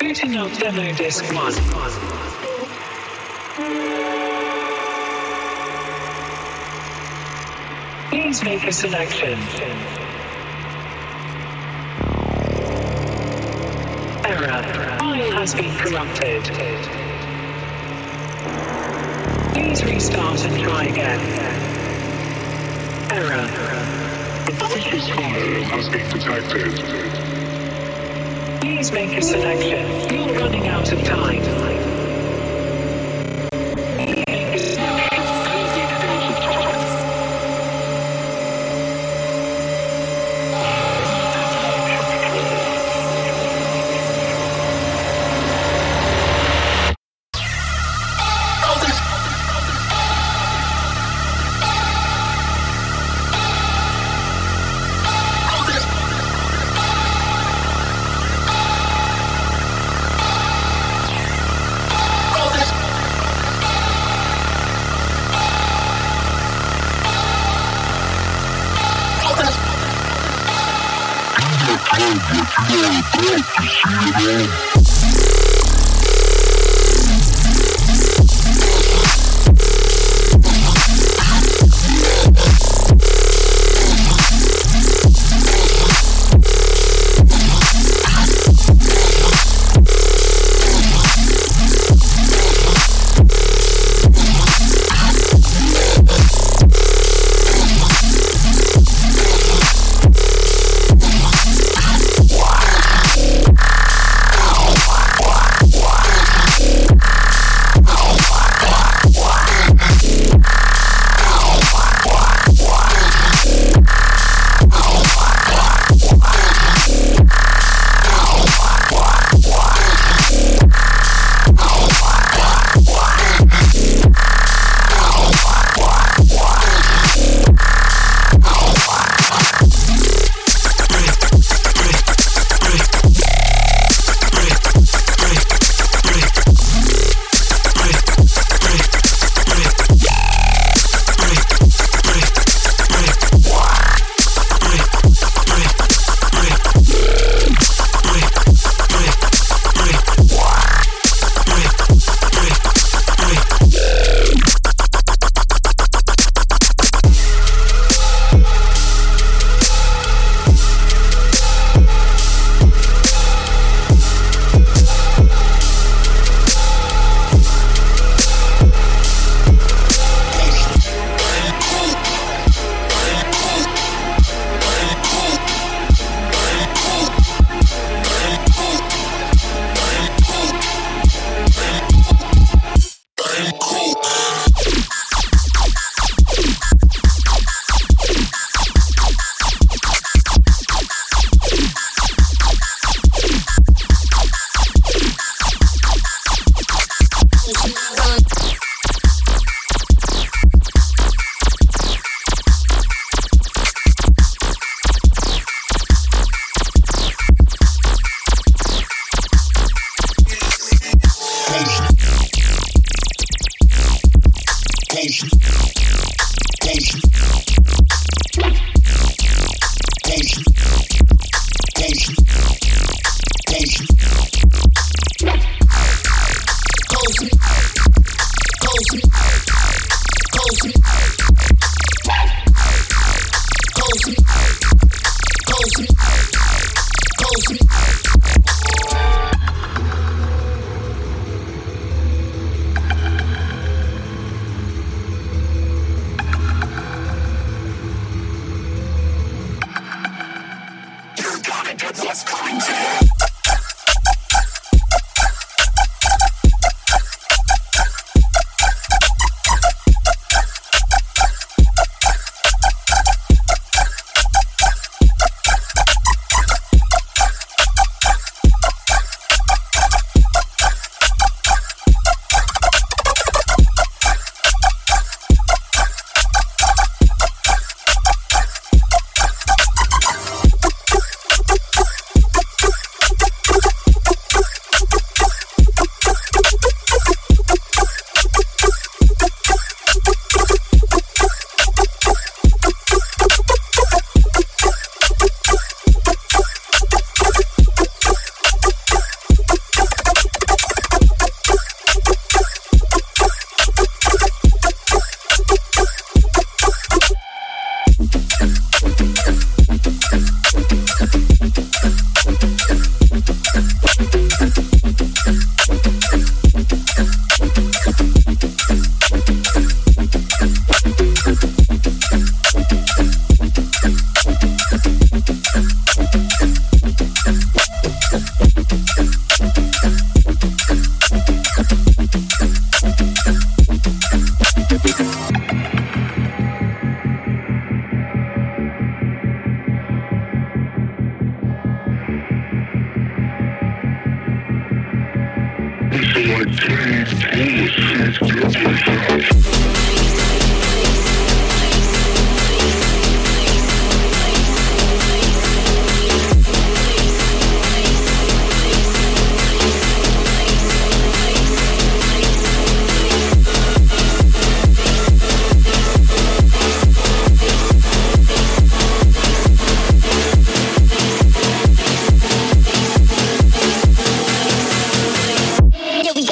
Booting up demo disc 1. Please make a selection. Error. File has been corrupted. Please restart and try again. File has been detected. Please make a selection. You're running out of time.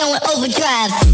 Going overdrive.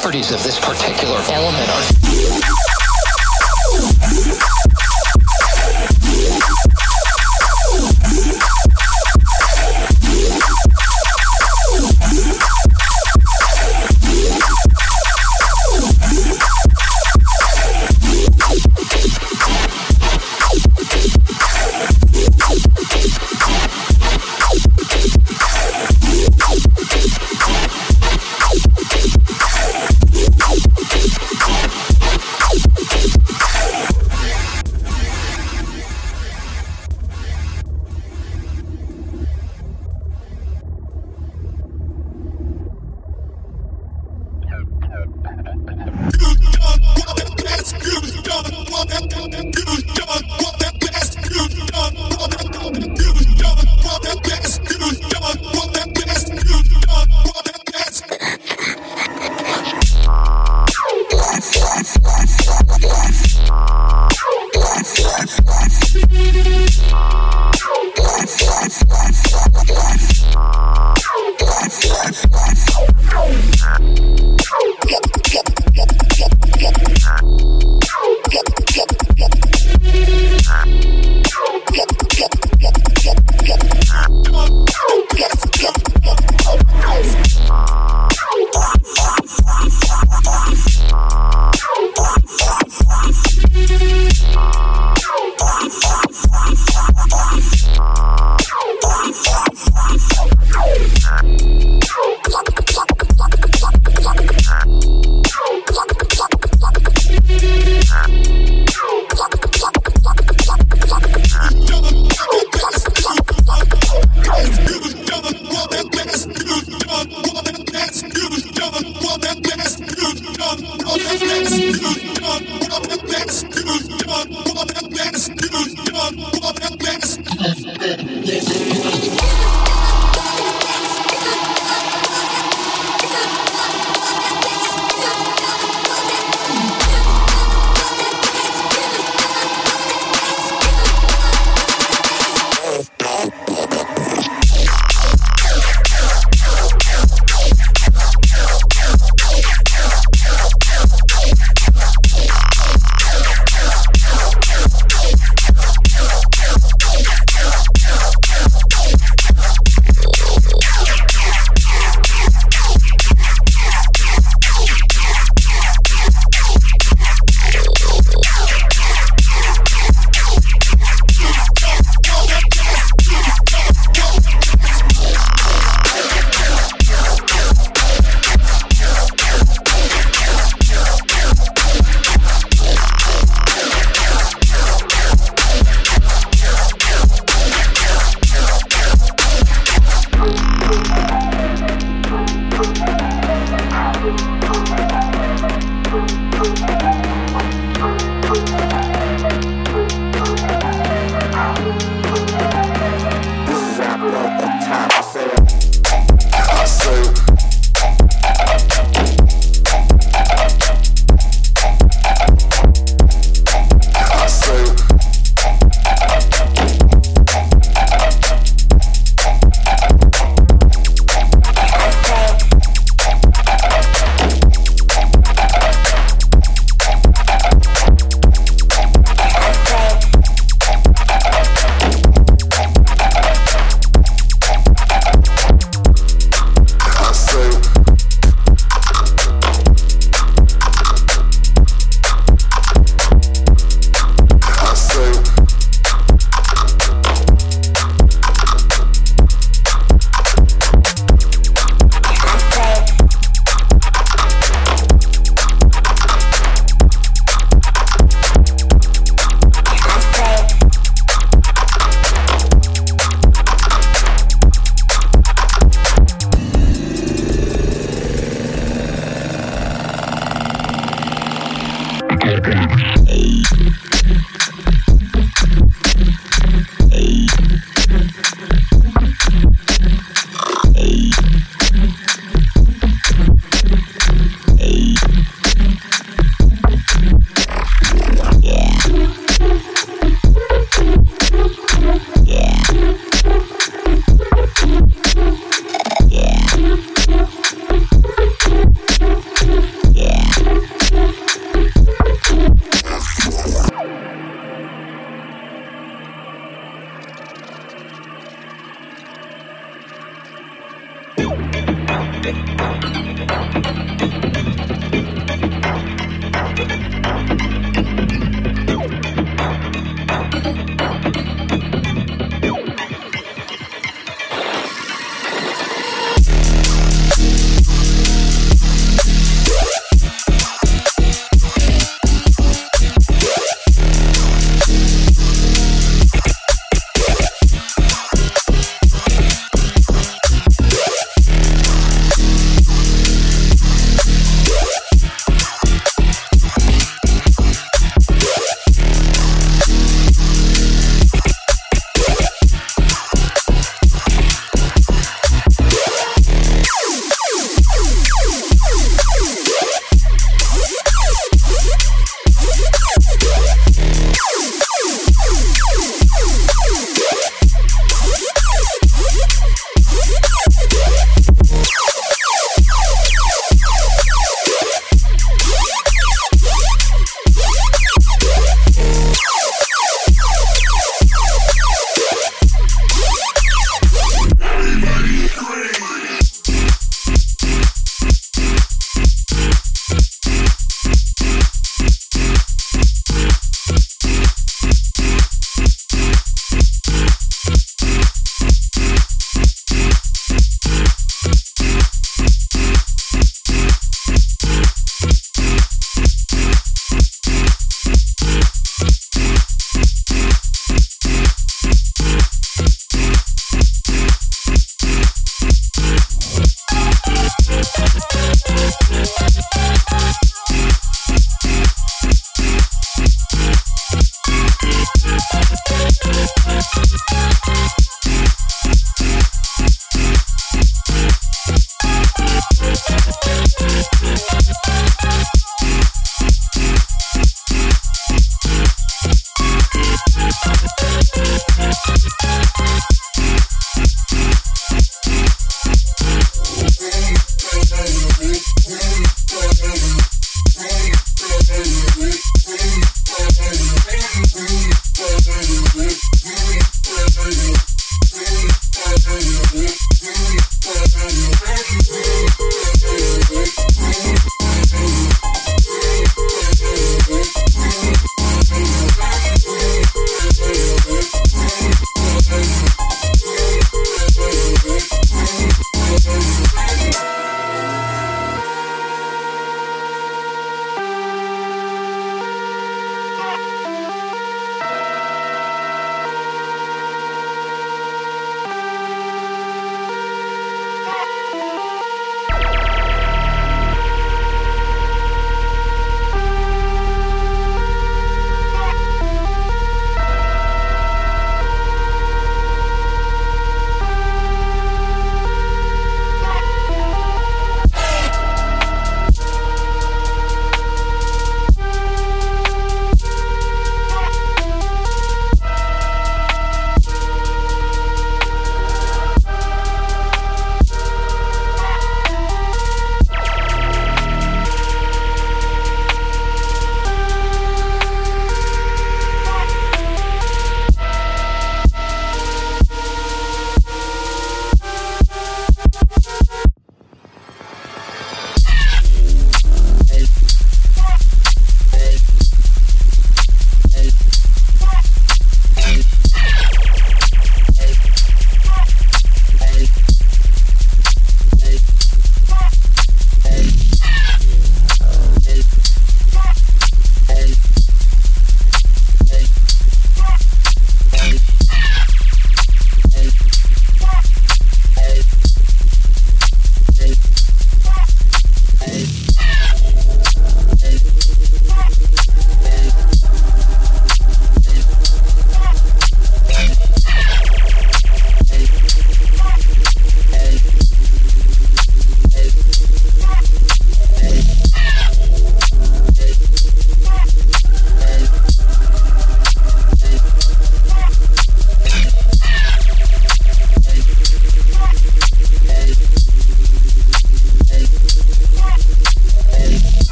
Properties of this particular element are Thank you.